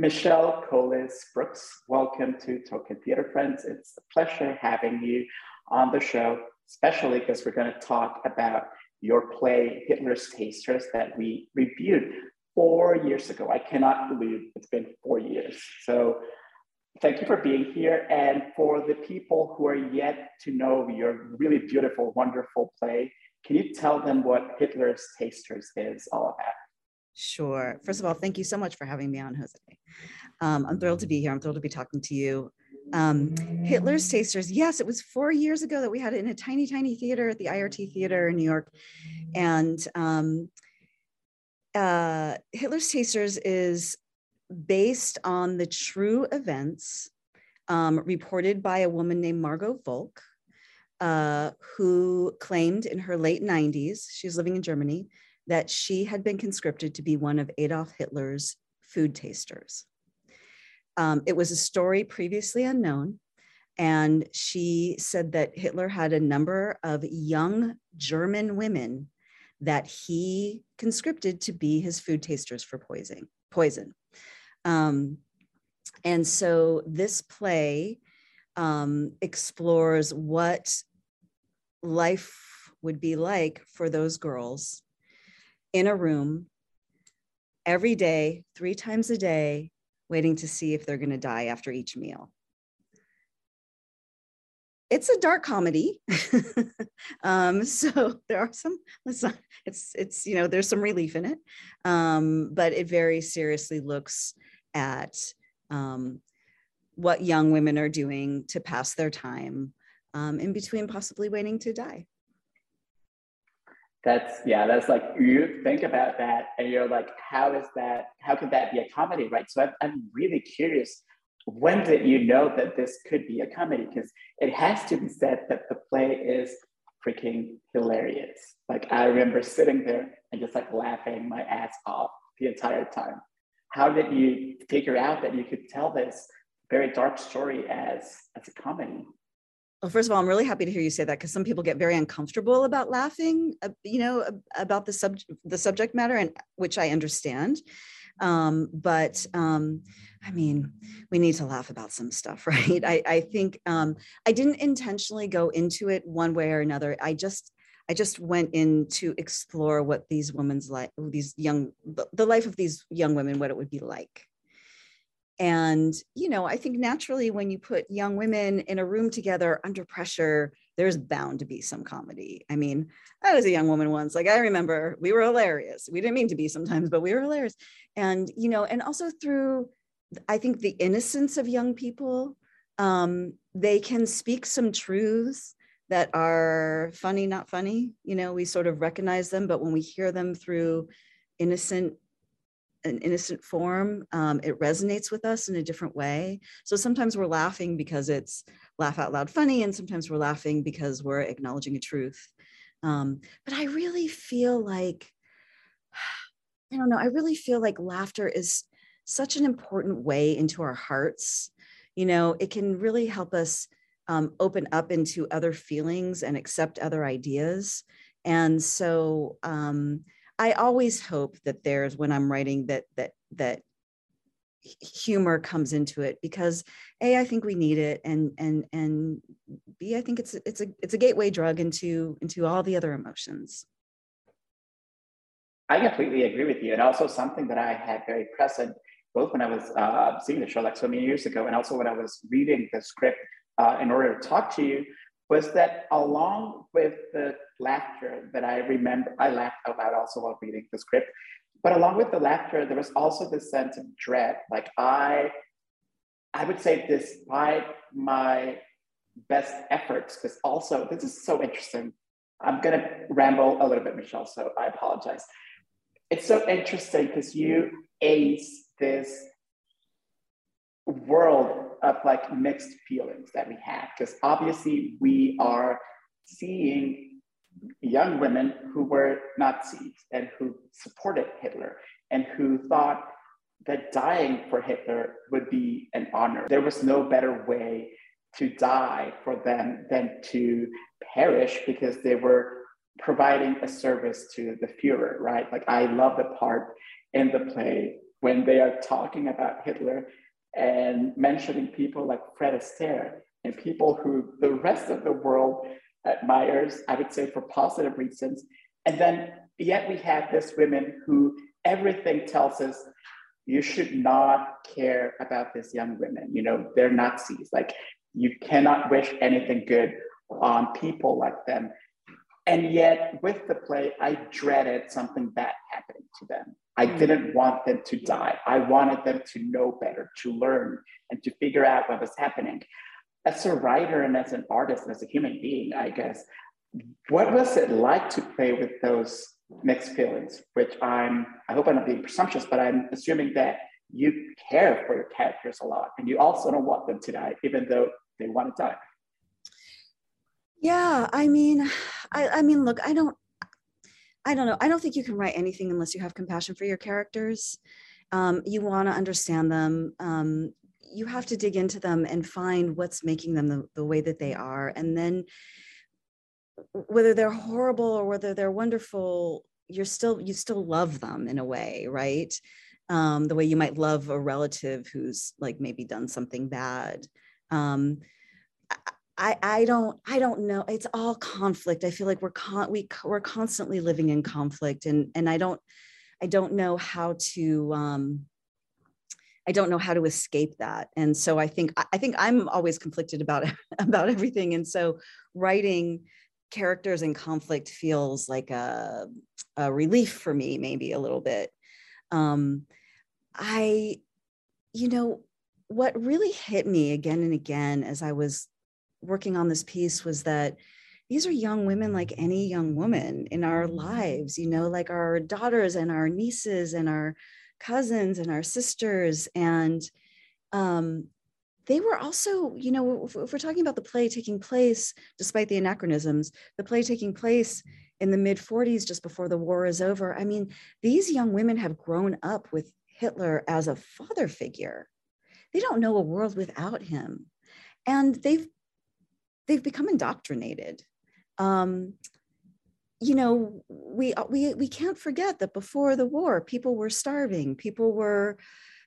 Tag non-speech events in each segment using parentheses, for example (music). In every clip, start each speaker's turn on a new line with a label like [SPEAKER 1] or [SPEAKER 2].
[SPEAKER 1] Michelle Kholos Brooks, welcome to Token Theater Friends. It's a pleasure having you on the show, especially because we're going to talk about your play, Hitler's Tasters, that we reviewed four years ago. I cannot believe it's been four years. So thank you for being here. And for the people who are yet to know your really beautiful, wonderful play, can you tell them what Hitler's Tasters is all about?
[SPEAKER 2] Sure. First of all, thank you so much for having me on, Jose. Um, I'm thrilled to be here. I'm thrilled to be talking to you. Um, Hitler's Tasters. Yes, it was four years ago that we had it in a tiny, tiny theater at the IRT Theater in New York. And um, uh, Hitler's Tasters is based on the true events um, reported by a woman named Margot Volk, uh, who claimed in her late 90s, she was living in Germany, that she had been conscripted to be one of Adolf Hitler's food tasters. Um, it was a story previously unknown. And she said that Hitler had a number of young German women that he conscripted to be his food tasters for poison. poison. Um, and so this play um, explores what life would be like for those girls in a room every day, three times a day, waiting to see if they're going to die after each meal. It's a dark comedy, (laughs) um, so (laughs) there are some. It's it's you know there's some relief in it, um, but it very seriously looks at um, what young women are doing to pass their time um, in between possibly waiting to die
[SPEAKER 1] that's yeah that's like you think about that and you're like how is that how could that be a comedy right? So i'm, I'm really curious when did you know that this could be a comedy because it has to be said that the play is freaking hilarious. Like i remember sitting there and just like laughing my ass off the entire time. How did you figure out that you could tell this very dark story as as a comedy
[SPEAKER 2] well, first of all, I'm really happy to hear you say that because some people get very uncomfortable about laughing, uh, you know, about the subject, the subject matter, and which I understand. Um, but um, I mean, we need to laugh about some stuff, (laughs) right? I, I think um, I didn't intentionally go into it one way or another. I just, I just went in to explore what these women's life, these young, the life of these young women, what it would be like and, you know, I think naturally when you put young women in a room together under pressure, there's bound to be some comedy. I mean, I was a young woman once. Like I remember we were hilarious. We didn't mean to be sometimes, but we were hilarious. And, you know, and also through, I think the innocence of young people, um, they can speak some truths that are funny, not funny. You know, we sort of recognize them, but when we hear them through innocent an innocent form, um, it resonates with us in a different way. So sometimes we're laughing because it's laugh out loud funny, and sometimes we're laughing because we're acknowledging a truth. Um, but I really feel like, (sighs) I don't know, I really feel like laughter is such an important way into our hearts. You know, it can really help us um, open up into other feelings and accept other ideas. And so, um, I always hope that there's when I'm writing that that that humor comes into it because a i think we need it and and and b i think it's it's a it's a gateway drug into into all the other emotions.
[SPEAKER 1] I completely agree with you and also something that i had very present both when i was uh, seeing the show like so many years ago and also when i was reading the script uh, in order to talk to you was that along with the laughter that i remember i laughed out loud also while reading the script but along with the laughter, there was also this sense of dread. Like I, I would say, despite my best efforts, because also this is so interesting. I'm gonna ramble a little bit, Michelle, so I apologize. It's so interesting because you ace this world of like mixed feelings that we have, because obviously we are seeing young women who were Nazis and who supported Hitler and who thought that dying for Hitler would be an honor. There was no better way to die for them than to perish because they were providing a service to the Fuhrer, right? Like, I love the part in the play when they are talking about Hitler and mentioning people like Fred Astaire and people who the rest of the world admires, I would say for positive reasons. And then yet we have this women who everything tells us you should not care about these young women. You know, they're Nazis. Like you cannot wish anything good on people like them. And yet with the play, I dreaded something bad happening to them. I hmm. didn't want them to die. I wanted them to know better, to learn, and to figure out what was happening as a writer and as an artist and as a human being, I guess, what was it like to play with those mixed feelings? Which I'm, I hope I'm not being presumptuous, but I'm assuming that you care for your characters a lot and you also don't want them to die, even though they want to die.
[SPEAKER 2] Yeah, I mean, I, I mean, look, I don't, I don't know. I don't think you can write anything unless you have compassion for your characters. Um, you want to understand them. Um, you have to dig into them and find what's making them the, the way that they are and then whether they're horrible or whether they're wonderful you're still you still love them in a way right um, the way you might love a relative who's like maybe done something bad um, I, I don't I don't know. It's all conflict. I feel like we're con- we we're constantly living in conflict, and and I don't I don't know how to um, I don't know how to escape that. And so I think I think I'm always conflicted about (laughs) about everything. And so writing characters in conflict feels like a, a relief for me, maybe a little bit. Um, I, you know, what really hit me again and again as I was working on this piece was that these are young women like any young woman in our lives, you know, like our daughters and our nieces and our cousins and our sisters and um, they were also you know if, if, we're talking about the play taking place despite the anachronisms the play taking place in the mid 40s just before the war is over i mean these young women have grown up with hitler as a father figure. They don't know a world without him. And they've they've become indoctrinated. Um, you know we uh, we we can't forget that before the war people were starving. People were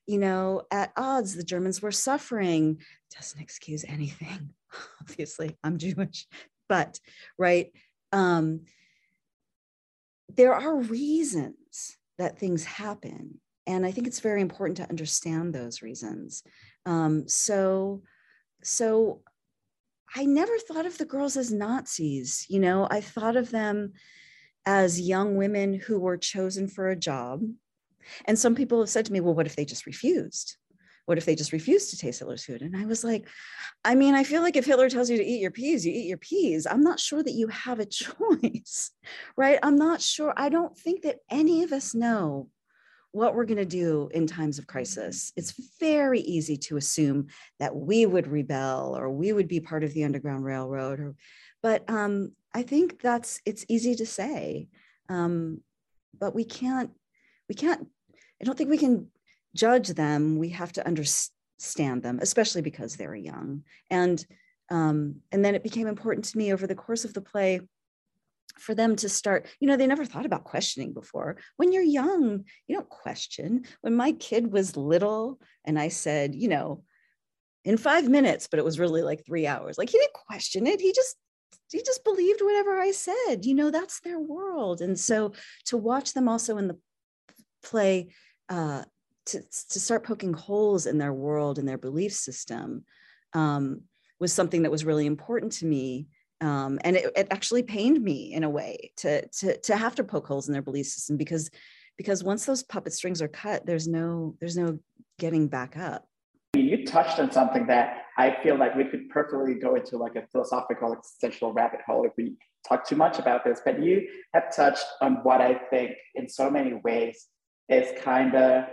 [SPEAKER 2] you know at odds. The germans were suffering. Doesn't excuse anything (laughs) obviously. I'm jewish. But right um there are reasons that things happen. And i think it's very important to understand those reasons. Um so so I never thought of the girls as Nazis. You know, I thought of them as young women who were chosen for a job. And some people have said to me, well, what if they just refused? What if they just refused to taste Hitler's food? And I was like, I mean, I feel like if Hitler tells you to eat your peas, you eat your peas. I'm not sure that you have a (laughs) choice, right? I'm not sure. I don't think that any of us know what we're going to do in times of crisis. It's very easy to assume that we would rebel or we would be part of the Underground Railroad. Or, but um, I think that's it's easy to say, um, but we can't. We can't. I don't think we can judge them. We have to understand them, especially because they're young. And um, and then it became important to me over the course of the play for them to start, you know, they never thought about questioning before. When you're young, you don't question. When my kid was little and I said, you know, in five minutes, but it was really like three hours, like he didn't question it. He just he just believed whatever I said. You know, that's their world. And so to watch them also in the play, uh, to, to start poking holes in their world and their belief system um, was something that was really important to me um, and it, it, actually pained me in a way to, to to have to poke holes in their belief system because because once those puppet strings are cut there's no there's no getting back up.
[SPEAKER 1] You touched on something that i feel like we could perfectly go into like a philosophical existential rabbit hole if we talk too much about this but you have touched on what i think in so many ways is kind of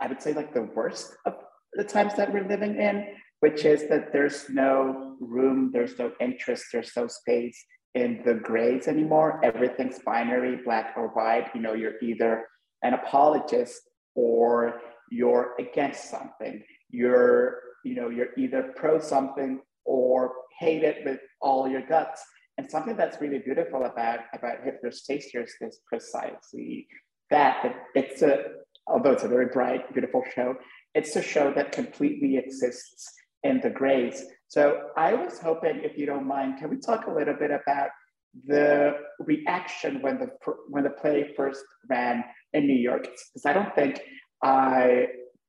[SPEAKER 1] i would say like the worst of the times that we're living in which is that there's no room, there's no interest, there's no space in the grays anymore. Everything's binary, black or white. You know, you're either an apologist or you're against something. You're, you know, you're either pro something or hate it with all your guts. And something that's really beautiful about about Hitler's Tasters is precisely that. that it's a although it's a very bright, beautiful show, it's a show that completely exists in the grays. So I was hoping, if you don't mind, can we talk a little bit about the reaction when the when the play first ran in New York? Because I don't think I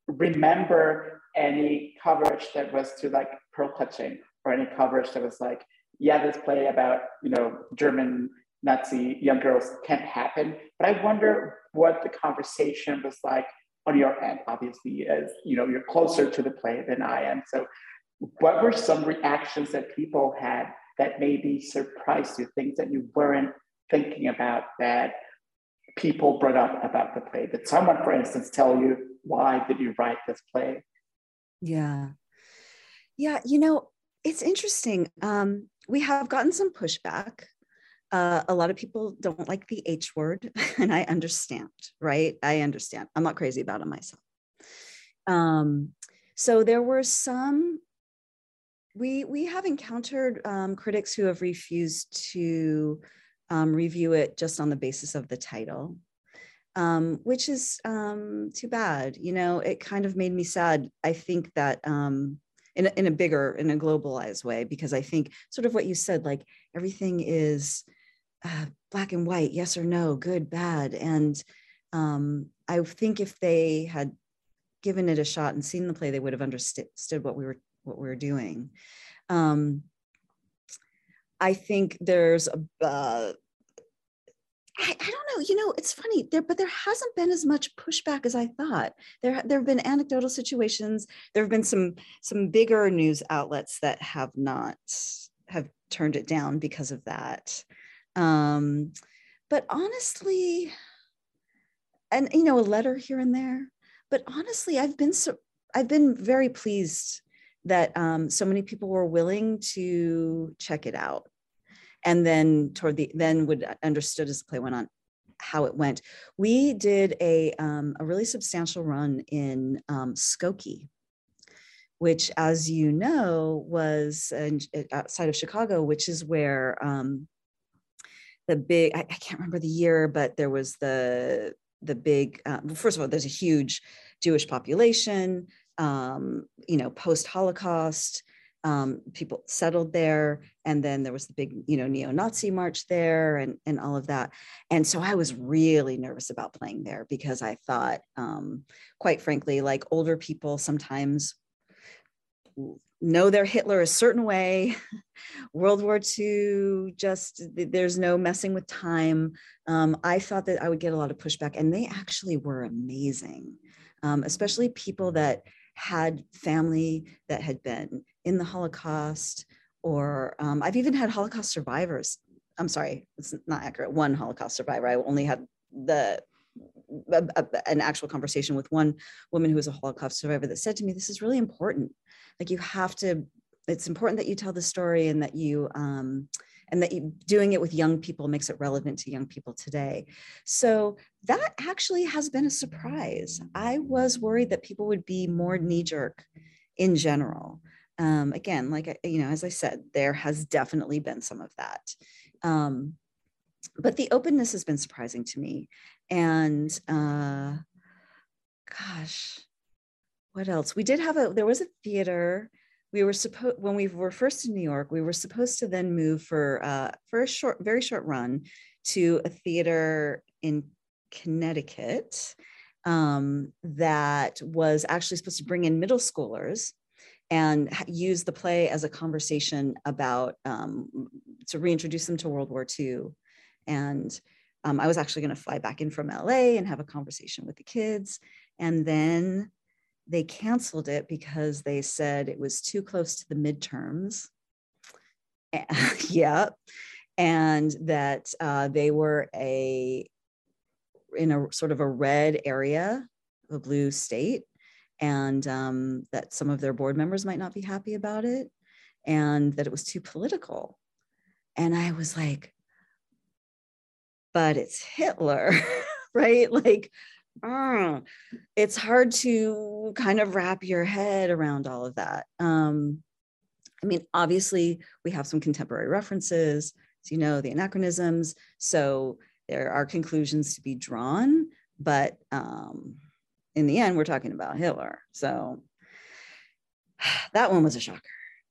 [SPEAKER 1] remember any coverage that was to like pearl clutching or any coverage that was like, yeah, this play about you know German Nazi young girls can't happen. But I wonder what the conversation was like on your end, obviously, as you know, you're closer to the play than I am. So, what were some reactions that people had that maybe surprised you, things that you weren't thinking about that people brought up about the play? Did someone, for instance, tell you why did you write this play?
[SPEAKER 2] Yeah, yeah, you know, it's interesting. Um, we have gotten some pushback uh, a lot of people don't like the H word, (laughs) and I understand, right? I understand. I'm not crazy about it myself. Um, so there were some. We we have encountered um, critics who have refused to um, review it just on the basis of the title, um, which is um, too bad. You know, it kind of made me sad. I think that um, in a, in a bigger, in a globalized way, because I think sort of what you said, like everything is uh, black and white, yes or no, good, bad. And um, I think if they had given it a shot and seen the play, they would have understood what we were what we were doing. Um, I think there's a uh, I, I, don't know. You know, it's funny there, but there hasn't been as much pushback as I thought. There, there have been anecdotal situations. There have been some some bigger news outlets that have not have turned it down because of that. Um, but honestly, and you know, a letter here and there. But honestly, I've been so I've been very pleased that um, so many people were willing to check it out, and then toward the then would understood as the play went on how it went. We did a um, a really substantial run in um, Skokie, which, as you know, was in, outside of Chicago, which is where um, the big I, I, can't remember the year but there was the the big uh, first of all there's a huge jewish population um, you know post holocaust um, people settled there and then there was the big you know neo-nazi march there and and all of that. And so i was really nervous about playing there because i thought um, quite frankly like older people sometimes know their Hitler a certain way. (laughs) World War II, just there's no messing with time. Um, I thought that I would get a lot of pushback, and they actually were amazing, um, especially people that had family that had been in the Holocaust, or um, I've even had Holocaust survivors. I'm sorry, it's not accurate. One Holocaust survivor. I only had the a, a, an actual conversation with one woman who was a Holocaust survivor that said to me, "This is really important. Like you have to it's important that you tell the story and that you um, and that you doing it with young people makes it relevant to young people today. So that actually has been a surprise. I was worried that people would be more knee-jerk in general. Um, again like you know as i said there has definitely been some of that. Um, but the openness has been surprising to me. And uh, gosh, what else? We did have a, there was a theater. We were supposed, when we were first in New York, we were supposed to then move for, uh, for a short, very short run to a theater in Connecticut um, that was actually supposed to bring in middle schoolers and use the play as a conversation about um, to reintroduce them to World War II. And um, I was actually going to fly back in from LA and have a conversation with the kids. And then they canceled it because they said it was too close to the midterms. (laughs) yeah. And that uh, they were a in a sort of a red area, a blue state, and um, that some of their board members might not be happy about it, and that it was too political. And I was like, but it's Hitler, (laughs) right? Like, uh, it's hard to kind of wrap your head around all of that. Um, I mean, obviously, we have some contemporary references, so you know, the anachronisms. So there are conclusions to be drawn, but um, in the end, we're talking about Hitler. So (sighs) that one was a shocker.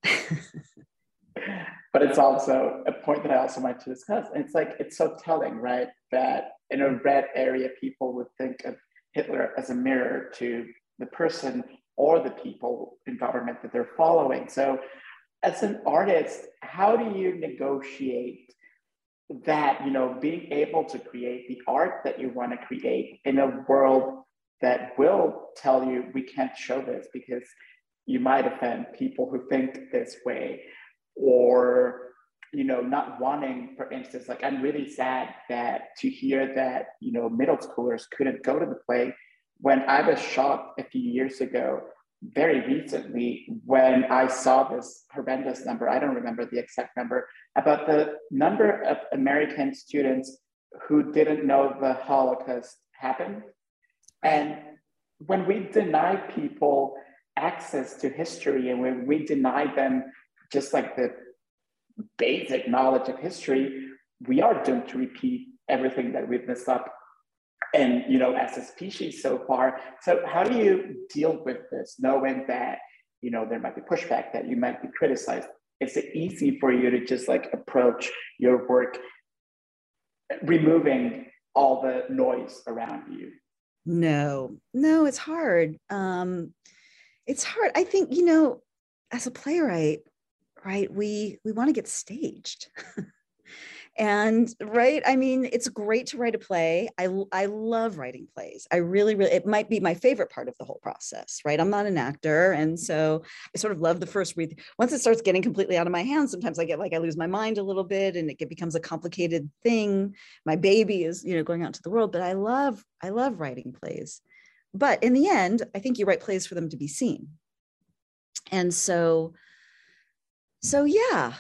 [SPEAKER 2] (laughs)
[SPEAKER 1] but it's also a point that I also want to discuss. And it's like, it's so telling, right? That in a red area, people would think of Hitler as a mirror to the person or the people in government that they're following. So, as an artist, how do you negotiate that, you know, being able to create the art that you want to create in a world that will tell you we can't show this because you might offend people who think this way or you know not wanting for instance like i'm really sad that to hear that you know middle schoolers couldn't go to the play when i was shocked a few years ago very recently when i saw this horrendous number i don't remember the exact number about the number of american students who didn't know the holocaust happened. And when we deny people access to history and when we deny them just like the basic knowledge of history, we are doomed to repeat everything that we've messed up and you know as a species so far so how do you deal with this knowing that you know there might be pushback that you might be criticized is it easy for you to just like approach your work removing all the noise around you
[SPEAKER 2] no, no, it's hard. Um, it's hard. I think, you know, as a playwright, right, we we want to get staged. (laughs) and right i mean it's great to write a play. I i love writing plays. I really really it might be my favorite part of the whole process right? I'm not an actor and so i sort of love the first read. Once it starts getting completely out of my hands sometimes i get like i lose my mind a little bit and it becomes a complicated thing. My baby is you know going out to the world but i love i love writing plays. But in the end i think you write plays for them to be seen. And so so yeah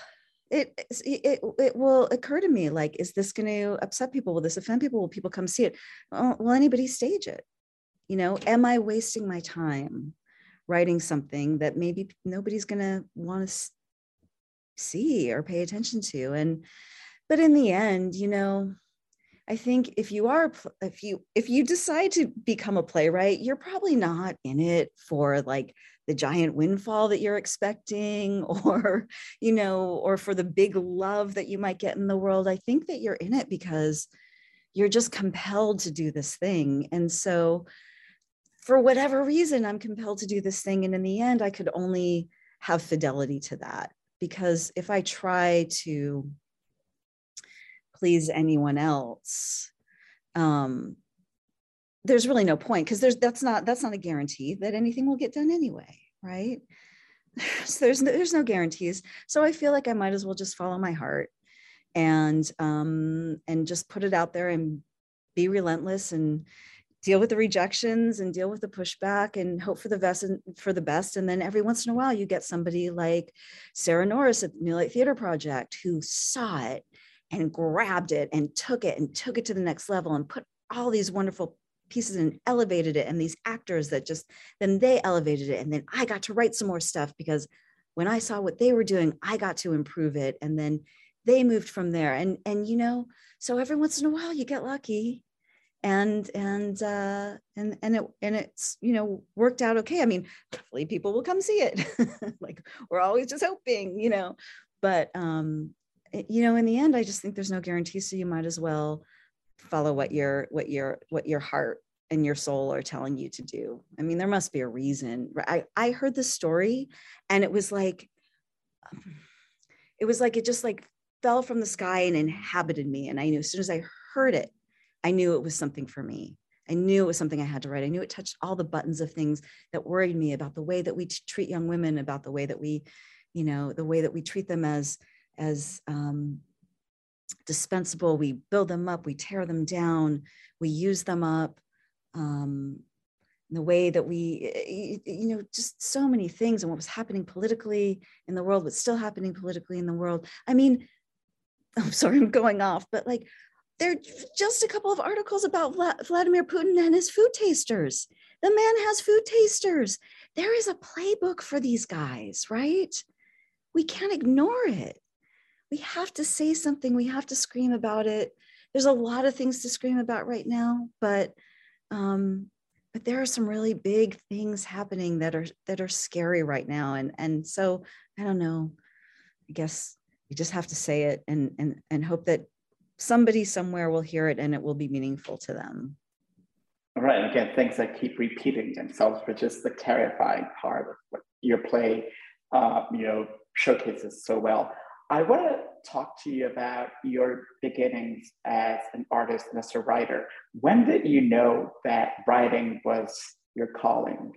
[SPEAKER 2] it, it it will occur to me like is this going to upset people? Will this offend people? Will people come see it? Will anybody stage it? You know am i wasting my time writing something that maybe nobody's going to want to see or pay attention to? And but in the end you know i think if you are if you if you decide to become a playwright you're probably not in it for like the giant windfall that you're expecting (laughs) or you know or for the big love that you might get in the world. I think that you're in it because you're just compelled to do this thing. And so for whatever reason i'm compelled to do this thing and in the end i could only have fidelity to that. Because if i try to please anyone else. Um, there's really no point because there's that's not that's not a guarantee that anything will get done anyway right? (sighs) So there's there's no guarantees. So i feel like i might as well just follow my heart and um and just put it out there and be relentless and deal with the rejections and deal with the pushback and hope for the best and for the best. And then every once in a while you get somebody like sarah norris at the new light theater project who saw it and grabbed it and took it and took it to the next level and put all these wonderful pieces and elevated it and these actors that just then they elevated it. And then i got to write some more stuff because when i saw what they were doing i got to improve it. And then they moved from there. And and you know so every once in a while you get lucky. And and uh and and it and it's you know worked out okay. I mean hopefully people will come see it. (laughs) Like we're always just hoping you know but um you know in the end i just think there's no guarantee so you might as well follow what your what your what your heart and your soul are telling you to do i mean there must be a reason i i heard this story and it was like it was like it just like fell from the sky and inhabited me and i knew as soon as i heard it I knew it was something for me. I knew it was something I had to write. I knew it touched all the buttons of things that worried me about the way that we treat young women, about the way that we, you know, the way that we treat them as as um, dispensable. We build them up, we tear them down, we use them up. Um, the way that we, you know, just so many things and what was happening politically in the world, what's still happening politically in the world. I mean, (laughs) I'm sorry, I'm going off, but like there are just a couple of articles about Vladimir Putin and his food tasters. The man has food tasters. There is a playbook for these guys, right? We can't ignore it. We have to say something. We have to scream about it. There's a lot of things to scream about right now, but um, but there are some really big things happening that are that are scary right now. And and so I don't know. I guess you just have to say it and and and hope that somebody somewhere will hear it and it will be meaningful to them.
[SPEAKER 1] Right. Again, things that keep repeating themselves, which is the terrifying part of what your play, uh, you know, showcases so well. I want to talk to you about your beginnings as an artist and as a writer. When did you know that writing was your calling?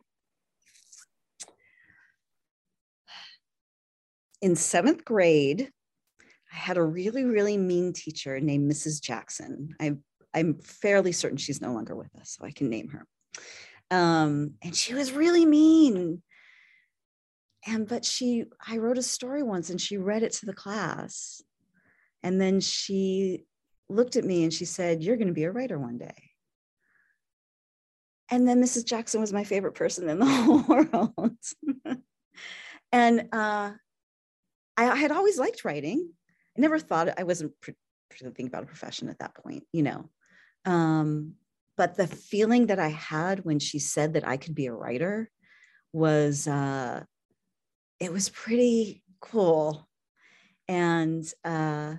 [SPEAKER 2] In seventh grade, I had a really, really mean teacher named Mrs. Jackson. I, I'm fairly certain she's no longer with us, so I can name her. Um, and she was really mean. And but she, I wrote a story once and she read it to the class. And then she looked at me and she said, You're going to be a writer one day. And then Mrs. Jackson was my favorite person in the whole (laughs) world. and uh, I, had always liked writing. I never thought I wasn't thinking about a profession at that point, you know. Um, but the feeling that I had when she said that I could be a writer was uh, it was pretty cool, and uh,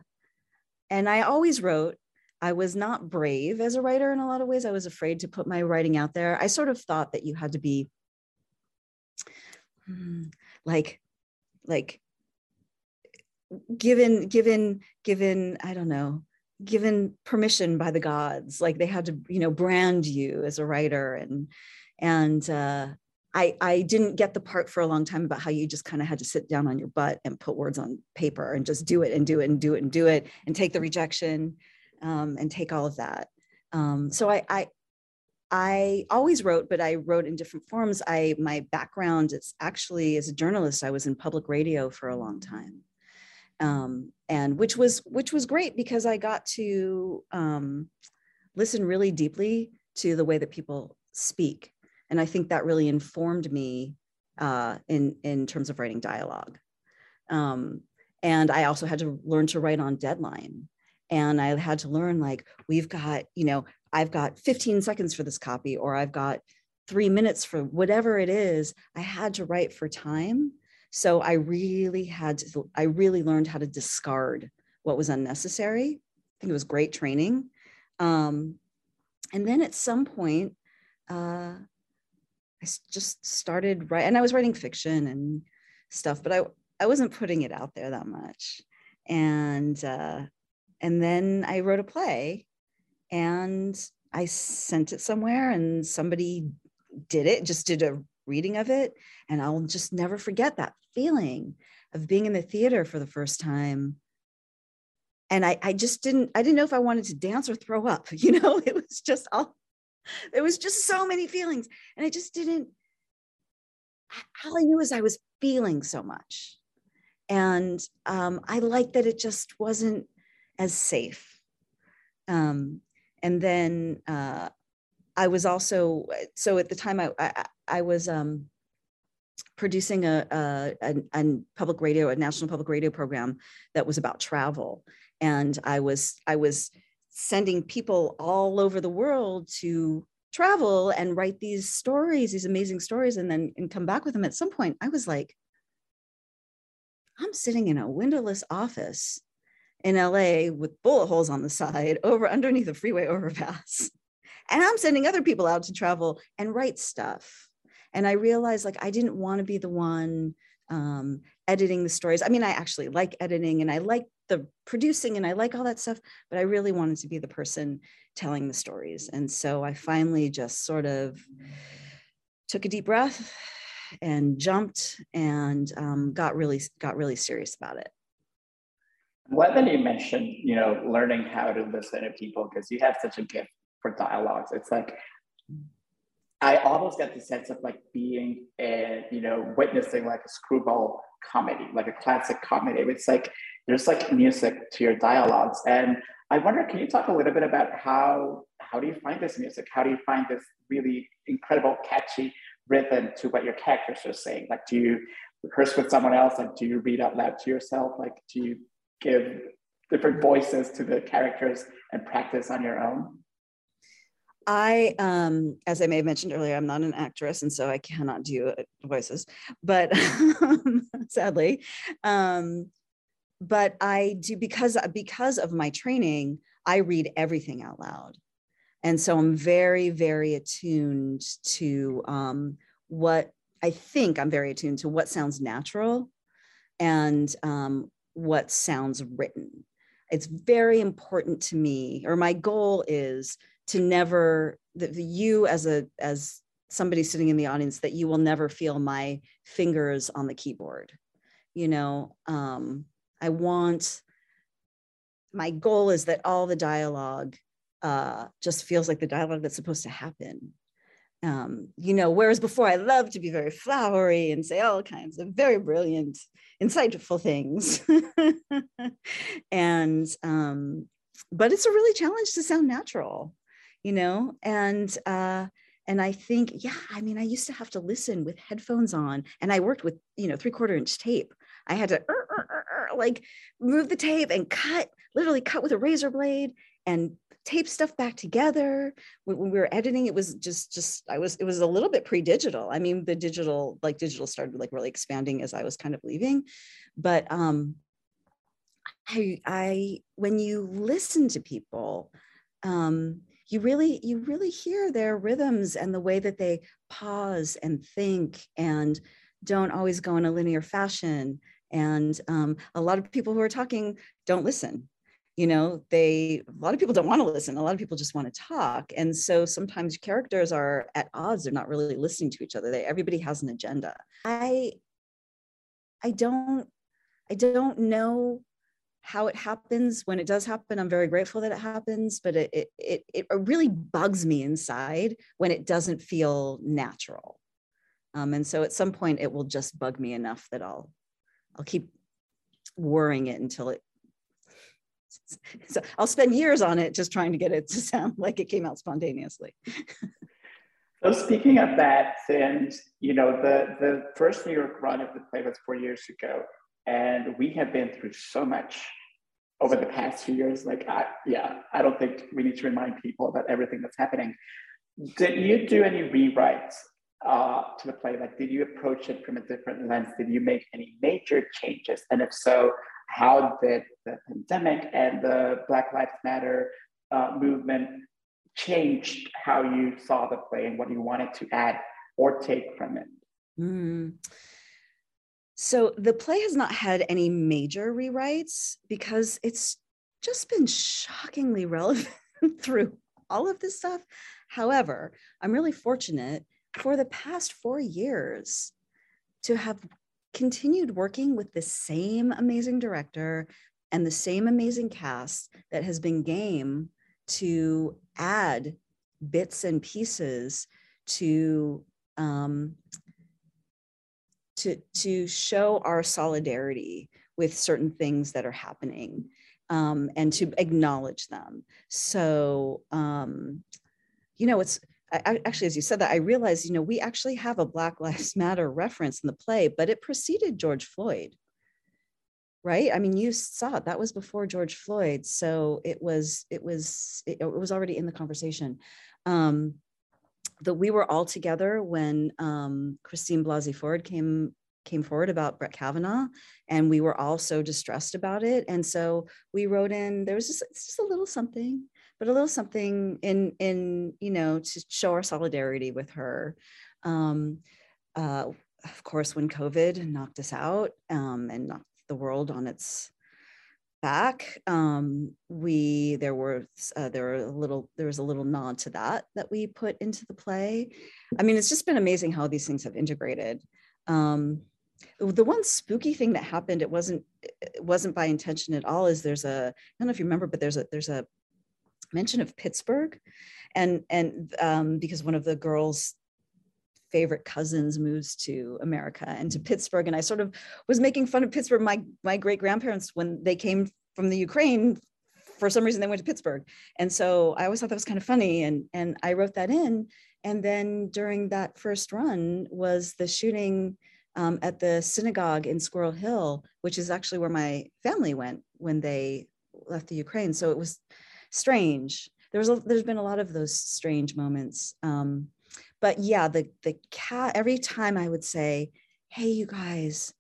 [SPEAKER 2] and I always wrote. I was not brave as a writer in a lot of ways. I was afraid to put my writing out there. I sort of thought that you had to be hmm, like like given given given i don't know given permission by the gods like they had to you know brand you as a writer and and uh I, I didn't get the part for a long time about how you just kind of had to sit down on your butt and put words on paper and just do it and do it and do it and do it and take the rejection um, and take all of that. Um, so I, I I always wrote, but I wrote in different forms. I my background is actually as a journalist. I was in public radio for a long time, um, and which was which was great because I got to um, listen really deeply to the way that people speak, and I think that really informed me uh, in in terms of writing dialogue. Um, and I also had to learn to write on deadline, and I had to learn like we've got you know I've got 15 seconds for this copy, or I've got three minutes for whatever it is. I had to write for time so I really had to, I really learned how to discard what was unnecessary. I think it was great training. Um, and then at some point, uh, I just started writing, and I was writing fiction and stuff, but I, I wasn't putting it out there that much. And, uh, and then I wrote a play and I sent it somewhere and somebody did it, just did a reading of it. And I'll just never forget that feeling of being in the theater for the first time. And I, I just didn't, I didn't know if I wanted to dance or throw up, (laughs) you know, it was just all, (laughs) there was just so many feelings. And I just didn't, all I knew is I was feeling so much. And um, I liked that it just wasn't as safe. Um, and then uh, I was also so at the time I I, I was um, producing a, a, a, a public radio, a national public radio program that was about travel. And I was, I was sending people all over the world to travel and write these stories, these amazing stories, and then and come back with them. At some point, I was like, I'm sitting in a windowless office in LA with bullet holes on the side (laughs) over underneath a freeway overpass. (laughs) And I'm sending other people out to travel and write stuff. And I realized like I didn't want to be the one um, editing the stories. I mean, I actually like editing and I like the producing and I like all that stuff, but I really wanted to be the person telling the stories. And so I finally just sort of took a deep breath and jumped and um, got really got really serious about it.
[SPEAKER 1] Well, then you mentioned, you know, learning how to listen to people because you have such a gift for dialogues. It's like I almost get the sense of like being a, you know, witnessing like a screwball comedy, like a classic comedy. It's like there's like music to your dialogues. And I wonder, can you talk a little bit about how how do you find this music? How do you find this really incredible, catchy rhythm to what your characters are saying? Like, do you rehearse with someone else? Like, do you read out loud to yourself? Like, do you give different voices to the characters and practice on your own?
[SPEAKER 2] I, um, as I may have mentioned earlier, I'm not an actress, and so I cannot do uh, voices. But (laughs) sadly, um, but I do because because of my training, I read everything out loud, and so I'm very very attuned to um, what I think I'm very attuned to what sounds natural, and um, what sounds written. It's very important to me, or my goal is to never that you as a as somebody sitting in the audience that you will never feel my fingers on the keyboard. You know, um, I want my goal is that all the dialogue uh, just feels like the dialogue that's supposed to happen um, you know, whereas before I loved to be very flowery and say all kinds of very brilliant, insightful things. (laughs) and, um, but it's a really challenge to sound natural, you know, and, uh, and I think, yeah, I mean, I used to have to listen with headphones on and I worked with, you know, three quarter inch tape. I had to like move the tape and cut, literally cut with a razor blade and tape stuff back together. When, we were editing it was just just i was it was a little bit pre-digital. I mean the digital like digital started like really expanding as i was kind of leaving. But um i i when you listen to people um you really you really hear their rhythms and the way that they pause and think and don't always go in a linear fashion and um, a lot of people who are talking don't listen you know they a lot of people don't want to listen a lot of people just want to talk and so sometimes characters are at odds they're not really listening to each other they everybody has an agenda. I i don't i don't know how it happens when it does happen i'm very grateful that it happens but it it it, it really bugs me inside when it doesn't feel natural um, and so at some point it will just bug me enough that i'll i'll keep worrying it until it so I'll spend years on it just trying to get it to sound (laughs) like it came out spontaneously.
[SPEAKER 1] so speaking of that, and you know the the first New York run of the play was four years ago, and we have been through so much over the past few years. Like, I, yeah, I don't think we need to remind people about everything that's happening. Did you do any rewrites uh, to the play? Like, did you approach it from a different lens? Did you make any major changes? And if so, how did the pandemic and the Black Lives Matter uh, movement changed how you saw the play and what you wanted to add or take from it?
[SPEAKER 2] Mm. So the play has not had any major rewrites because it's just been shockingly relevant (laughs) through all of this stuff. However, I'm really fortunate for the past four years to have continued working with the same amazing director and the same amazing cast that has been game to add bits and pieces to um, to to show our solidarity with certain things that are happening um, and to acknowledge them. So um, you know, it's I, actually, as you said that, I realized, you know, we actually have a Black Lives (laughs) Matter reference in the play, but it preceded George Floyd. Right. I mean, you saw it. That was before George Floyd. So it was, it was, it, it was already in the conversation. Um, that we were all together when um, Christine Blasey Ford came came forward about Brett Kavanaugh, and we were all so distressed about it. And so we wrote in. There was just, it's just a little something, but a little something in in you know to show our solidarity with her. Um, uh, of course, when COVID knocked us out um, and knocked the world on its back um, we there were uh, there were a little there was a little nod to that that we put into the play i mean it's just been amazing how these things have integrated um, the one spooky thing that happened it wasn't it wasn't by intention at all is there's a i don't know if you remember but there's a there's a mention of pittsburgh and and um, because one of the girls favorite cousins moves to America and to Pittsburgh. And I sort of was making fun of Pittsburgh. My my great grandparents, when they came from the Ukraine, for some reason they went to Pittsburgh. And so I always thought that was kind of funny. And and I wrote that in. And then during that first run was the shooting um, at the synagogue in Squirrel Hill, which is actually where my family went when they left the Ukraine. So it was strange. There's a, there's been a lot of those strange moments. Um, but yeah, the the cat every time I would say, "Hey, you guys,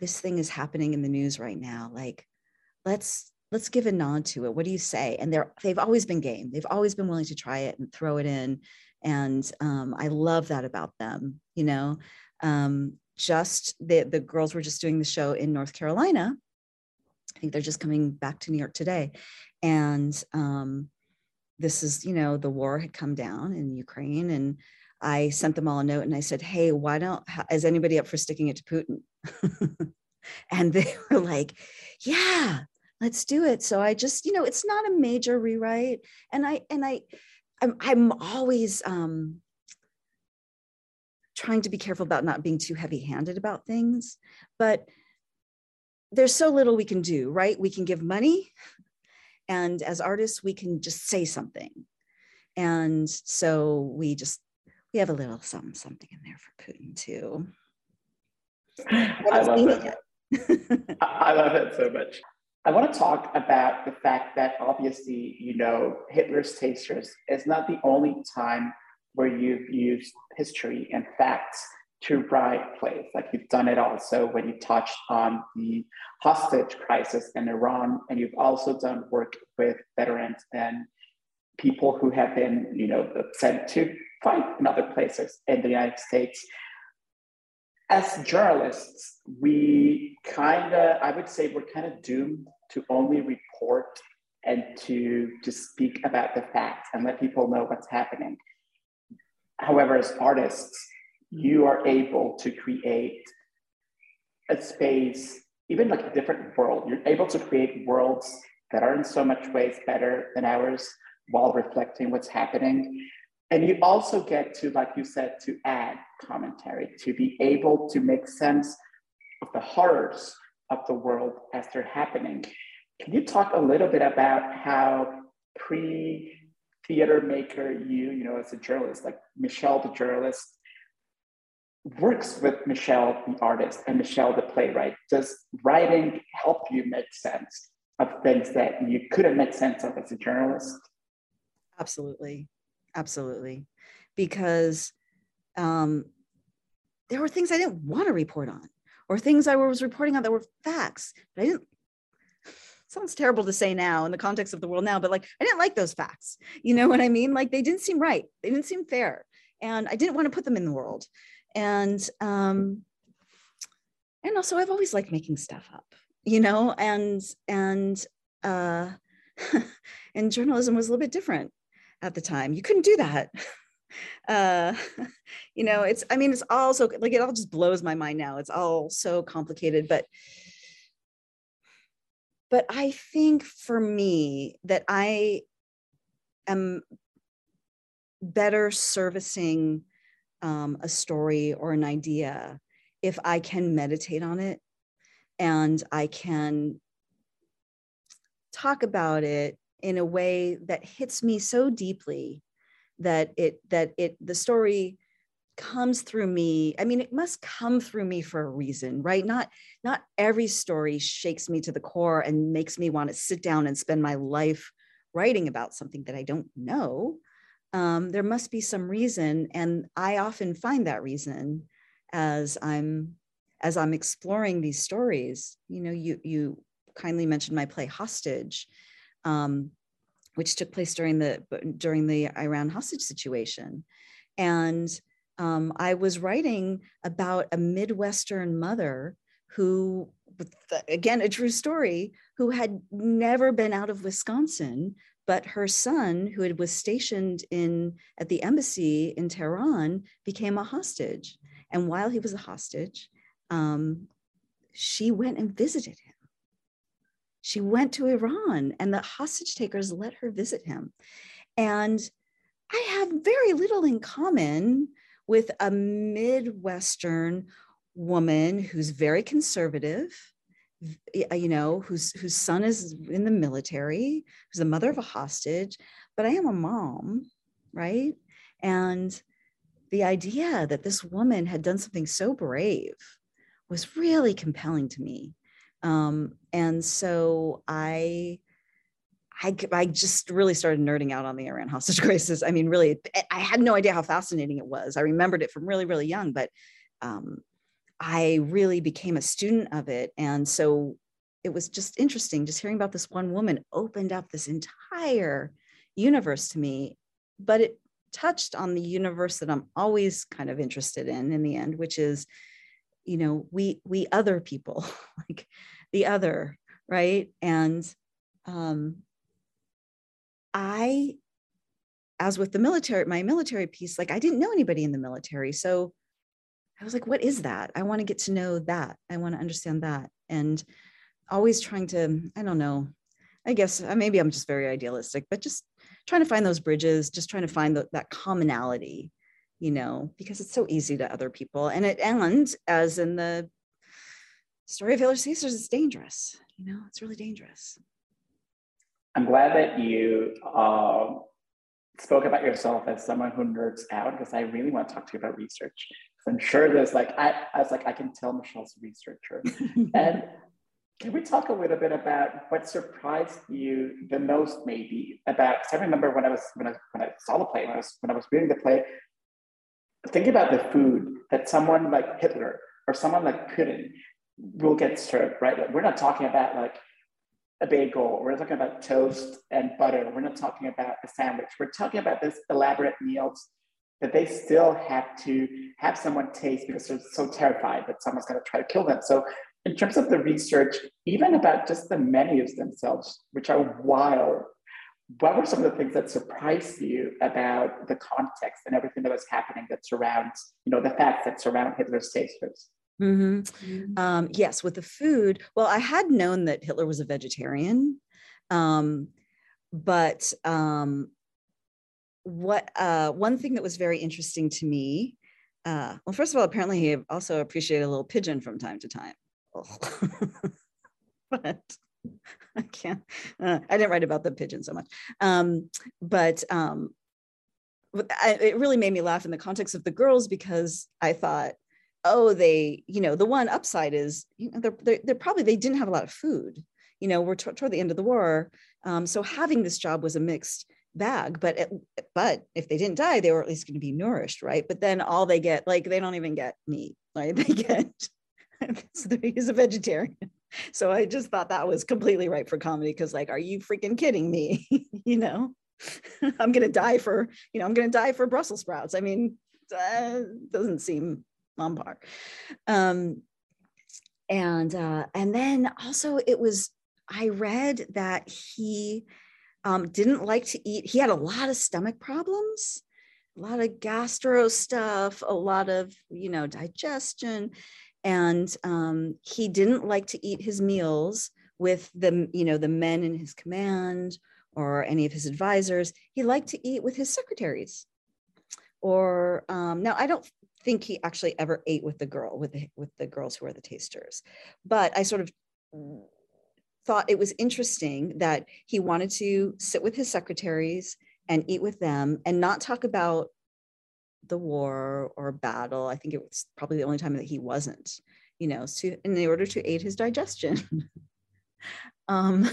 [SPEAKER 2] this thing is happening in the news right now. Like, let's let's give a nod to it. What do you say?" And they're they've always been game. They've always been willing to try it and throw it in, and um, I love that about them. You know, um, just the the girls were just doing the show in North Carolina. I think they're just coming back to New York today, and um, this is you know the war had come down in Ukraine and I sent them all a note and I said, Hey, why don't, is anybody up for sticking it to Putin? (laughs) and they (laughs) were like, Yeah, let's do it. So I just, you know, it's not a major rewrite. And I, and I, I'm, I'm always um, trying to be careful about not being too heavy handed about things. But there's so little we can do, right? We can give money. And as artists, we can just say something. And so we just we have a little something something in there for Putin too.
[SPEAKER 1] I love it. (laughs) I love it so much. I want to talk about the fact that obviously, you know, Hitler's Tasters is not the only time where you've used history and facts to write plays. Like you've done it also when you touched on the hostage crisis in Iran, and you've also done work with veterans and people who have been, you know, sent to fight in other places in the United States. As journalists, we kind of, I would say, we're kind of doomed to only report and to to speak about the facts and let people know what's happening. However, as artists, you are able to create a space, even like a different world. You're able to create worlds that are in so much ways better than ours while reflecting what's happening. And you also get to, like you said, to add commentary, to be able to make sense of the horrors of the world as they're happening. Can you talk a little bit about how pre theater maker you, you know, as a journalist, like Michelle the journalist, works with Michelle the artist and Michelle the playwright? Does writing help you make sense of things that you couldn't make sense of as a journalist?
[SPEAKER 2] Absolutely. Absolutely. Because um, there were things i didn't want to report on or things i was reporting on that were facts but i didn't (sighs) sounds terrible to say now in the context of the world now but like i didn't like those facts. You know what i mean? Like they didn't seem right. They didn't seem fair. And i didn't want to put them in the world and um and also i've always liked making stuff up you know and and uh (laughs) and journalism was a little bit different at the time. You couldn't do that. (laughs) Uh, (laughs) you know, it's, I mean, it's all so like it all just blows my mind now. It's all so complicated, but but I think for me that I am better servicing um, a story or an idea if I can meditate on it and I can talk about it in a way that hits me so deeply that it that it the story comes through me. I mean it must come through me for a reason right? Not not every story shakes me to the core and makes me want to sit down and spend my life writing about something that i don't know um, there must be some reason and i often find that reason as i'm as i'm exploring these stories. You know you you kindly mentioned my play hostage um, which took place during the during the iran hostage situation. And um, I was writing about a Midwestern mother who, again, a true story, who had never been out of Wisconsin, but her son, who was stationed in at the embassy in Tehran, became a hostage. And while he was a hostage, um, she went and visited him. She went to Iran, and the hostage takers let her visit him. And I have very little in common with a Midwestern woman who's very conservative, you know, whose whose son is in the military, who's the mother of a hostage, but I am a mom, right? And the idea that this woman had done something so brave was really compelling to me. Um, and so I I, I just really started nerding out on the Iran hostage (laughs) crisis. I mean, really, I had no idea how fascinating it was. I remembered it from really, really young, but um, I really became a student of it. And so it was just interesting. Just hearing about this one woman opened up this entire universe to me, but it touched on the universe that I'm always kind of interested in in the end, which is, you know, we we other people, (laughs) like the other, right? And um, I, as with the military, my military piece, like I didn't know anybody in the military. So I was like, what is that? I want to get to know that. I want to understand that. And always trying to, I don't know, I guess uh, maybe I'm just very idealistic, but just trying to find those bridges, just trying to find the, that commonality, you know, because it's so easy to other people. And it ends as in the story of Hitler's Tasters, it's dangerous. You know, it's really dangerous.
[SPEAKER 1] I'm glad that you uh, spoke about yourself as someone who nerds out because I really want to talk to you about research. I'm sure there's like I, I was like I can tell Michelle's a researcher. (laughs) and can we talk a little bit about what surprised you the most, maybe about? Because I remember when I was when I when I saw the play when I was when I was reading the play, thinking about the food that someone like Hitler or someone like Putin will get served. Right, like, we're not talking about like a bagel. We're talking about toast and butter. We're not talking about a sandwich. We're talking about this elaborate meals that they still have to have someone taste because they're so terrified that someone's going to try to kill them. So, in terms of the research, even about just the menus themselves, which are wild, what were some of the things that surprised you about the context and everything that was happening that surrounds, you know, the facts that surround Hitler's tasters?
[SPEAKER 2] Mm-hmm. Mm-hmm. Um, yes, with the food. Well, I had known that Hitler was a vegetarian, um, but um, what uh, one thing that was very interesting to me. Uh, well, first of all, apparently he also appreciated a little pigeon from time to time. Oh. (laughs) but I can't. Uh, I didn't write about the pigeon so much, um, but um, I, it really made me laugh in the context of the girls because I thought oh they you know the one upside is you know they're, they're, they're probably they didn't have a lot of food you know we're t- toward the end of the war um, so having this job was a mixed bag but it, but if they didn't die they were at least going to be nourished right? But then all they get like they don't even get meat. Right they get (laughs) so he's a vegetarian. So i just thought that was completely right for comedy because like are you freaking kidding me? (laughs) You know? (laughs) I'm gonna die for you know i'm gonna die for brussels sprouts. I mean uh, doesn't seem Lombard. Um, and uh, and then also it was I read that he um, didn't like to eat. He had a lot of stomach problems, a lot of gastro stuff, a lot of you know digestion, and um, he didn't like to eat his meals with the you know the men in his command or any of his advisors. He liked to eat with his secretaries or um, now I don't think he actually ever ate with the girl with the, with the girls who are the tasters but i sort of thought it was interesting that he wanted to sit with his secretaries and eat with them and not talk about the war or battle. I think it was probably the only time that he wasn't, you know, to, in order to aid his digestion. (laughs) um,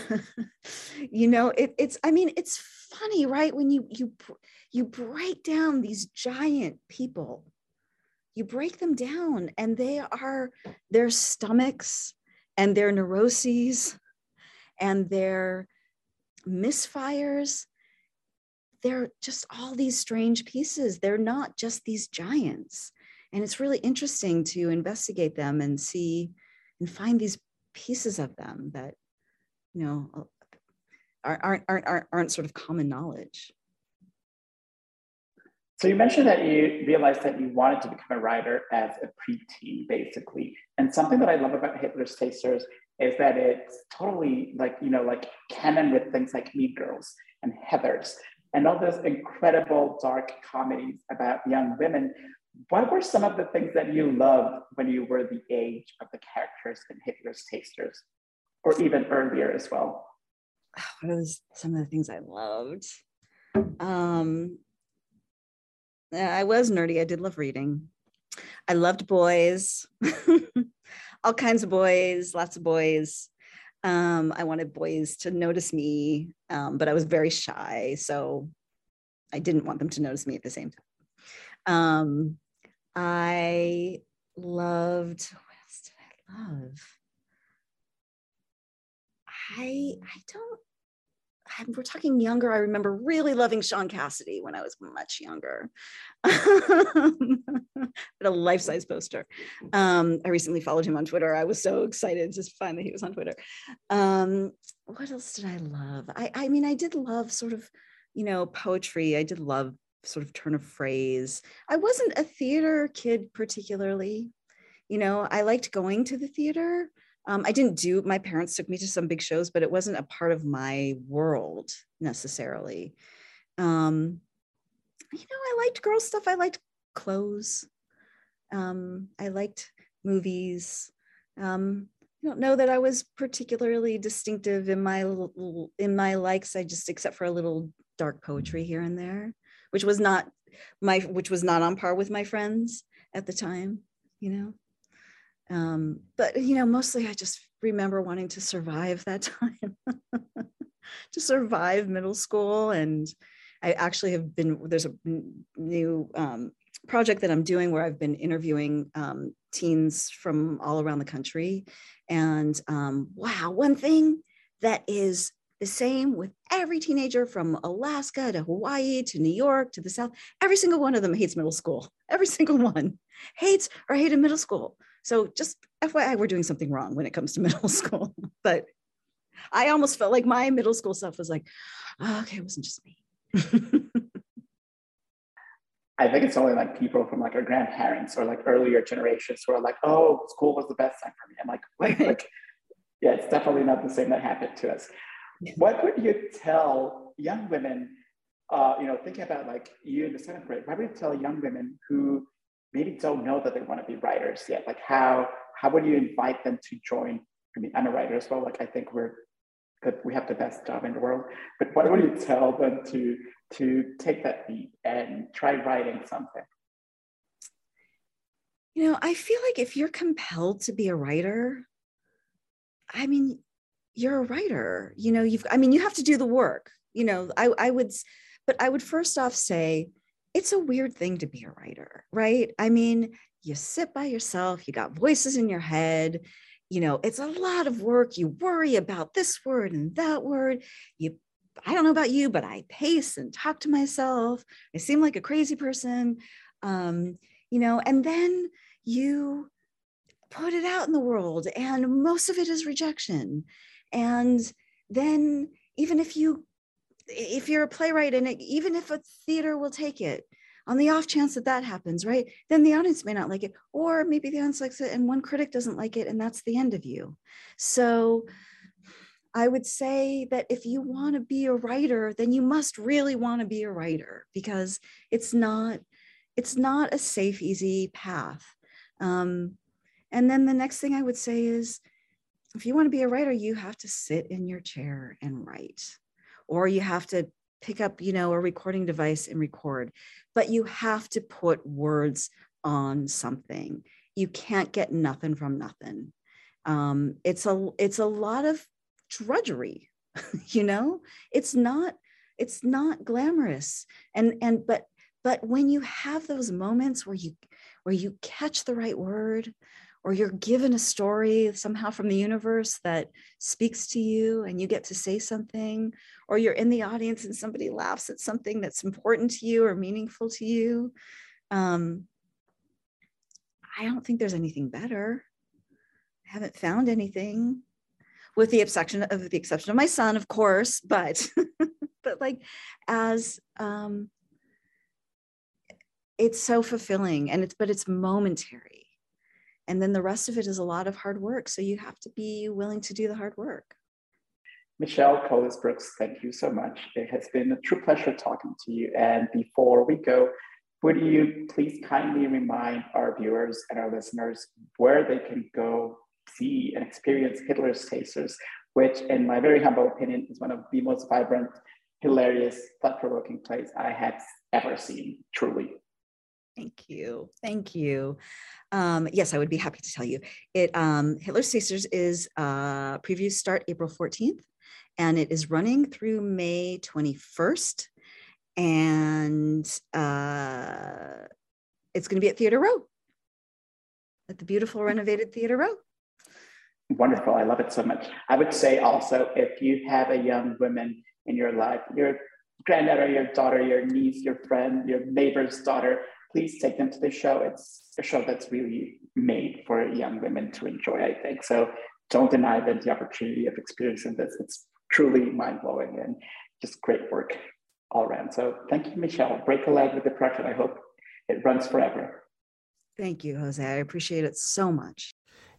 [SPEAKER 2] (laughs) you know, it, it's, I mean, it's funny, right? When you, you, you break down these giant people, you break them down and they are their stomachs and their neuroses and their misfires they're just all these strange pieces. They're not just these giants. And it's really interesting to investigate them and see and find these pieces of them that, you know, aren't, aren't, aren't, aren't sort of common knowledge.
[SPEAKER 1] So you mentioned that you realized that you wanted to become a writer as a preteen, basically. And something that I love about Hitler's Tasters is that it's totally like, you know, like canon with things like Mean Girls and Heathers and all those incredible dark comedies about young women. What were some of the things that you loved when you were the age of the characters in Hitler's Tasters, or even earlier as well? (sighs)
[SPEAKER 2] What was some of the things I loved? Um, I was nerdy. I did love reading. I loved boys, (laughs) all kinds of boys, lots of boys. Um, I wanted boys to notice me, um, but I was very shy. So I didn't want them to notice me at the same time. Um, I loved, what else did I love? I, I don't we're talking younger, I remember really loving Shaun Cassidy when I was much younger. (laughs) but a life size poster. Um, I recently followed him on Twitter. I was so excited to find that he was on Twitter. Um, what else did I love? I, I mean, I did love sort of, you know, poetry. I did love sort of turn of phrase. I wasn't a theater kid particularly. You know, I liked going to the theater um, I didn't do, my parents took me to some big shows, but it wasn't a part of my world necessarily. Um, you know, I liked girl stuff. I liked clothes. Um, I liked movies. Um, I don't know that I was particularly distinctive in my in my likes. I just, except for a little dark poetry here and there, which was not my, which was not on par with my friends at the time. You know. Um, but you know, mostly I just remember wanting to survive that (laughs) time, to survive middle school. And I actually have been there's a new um, project that I'm doing where I've been interviewing um, teens from all around the country. And um, wow, one thing that is the same with every teenager from Alaska to Hawaii to New York to the South. Every single one of them hates middle school. Every single one hates or hated middle school. So just FYI, we're doing something wrong when it comes to (laughs) middle school. but I almost felt like my middle school stuff was like, oh, okay, it wasn't just me. (laughs)
[SPEAKER 1] I think it's only like people from like our grandparents or like earlier generations who are like, oh, school was the best time for me. I'm like, wait, like, yeah, it's definitely not the same that happened to us. What would you tell young women, uh, you know, thinking about like you in the seventh grade, what would you tell young women who maybe don't know that they want to be writers yet? Like how how would you invite them to join? I mean, I'm a writer as well. Like I think we're good. We have the best job in the world. But what would you (laughs) tell them to to take that leap and try writing something?
[SPEAKER 2] You know, I feel like if you're compelled to be a writer, I mean, you're a writer. You know, you've I mean, you have to do the work. You know, I I would but I would first off say it's a weird thing to be a writer, right? I mean, you sit by yourself, you got voices in your head, you know, it's a lot of work. You worry about this word and that word. You, I don't know about you, but I pace and talk to myself. I seem like a crazy person, um, you know, and then you put it out in the world, and most of it is rejection. And then, even if you if you're a playwright and it, even if a theater will take it on the off chance that that happens right then the audience may not like it or maybe the audience likes it and one critic doesn't like it and that's the end of you. So i would say that if you want to be a writer then you must really want to be a writer because it's not it's not a safe easy path. Um, and then the next thing i would say is if you want to be a writer you have to sit in your chair and write or you have to pick up, you know, a recording device and record, but you have to put words on something. You can't get nothing from nothing. Um, it's a it's a lot of drudgery, (laughs) you know. It's not it's not glamorous, and and but but when you have those moments where you where you catch the right word, or you're given a story somehow from the universe that speaks to you and you get to say something, or you're in the audience and somebody laughs at something that's important to you or meaningful to you. Um, I don't think there's anything better. I haven't found anything with the exception of the exception of my son, of course, but (laughs) but like as um it's so fulfilling and it's but it's momentary and then the rest of it is a lot of hard work so you have to be willing to do the hard work.
[SPEAKER 1] Michelle Kholos Brooks thank you so much. It has been a true pleasure talking to you and before we go would you please kindly remind our viewers and our listeners where they can go see and experience hitler's tasters which in my very humble opinion is one of the most vibrant hilarious thought-provoking plays i have ever seen truly
[SPEAKER 2] Thank you. Thank you. Um, yes, I would be happy to tell you. It um, Hitler's Tasters is uh, previews start April 14th, and it is running through May 21st. And uh, it's going to be at Theater Row, at the beautiful renovated Theater Row.
[SPEAKER 1] Wonderful. I love it so much. I would say also if you have a young woman in your life, your granddaughter, your daughter, your niece, your friend, your neighbor's daughter, please take them to the show. It's a show that's really made for young women to enjoy, I think. So don't deny them the opportunity of experiencing this. It's truly mind blowing and just great work all around. So thank you, Michelle. Break a leg with the project. I hope it runs forever.
[SPEAKER 2] Thank you, Jose. I appreciate it so much.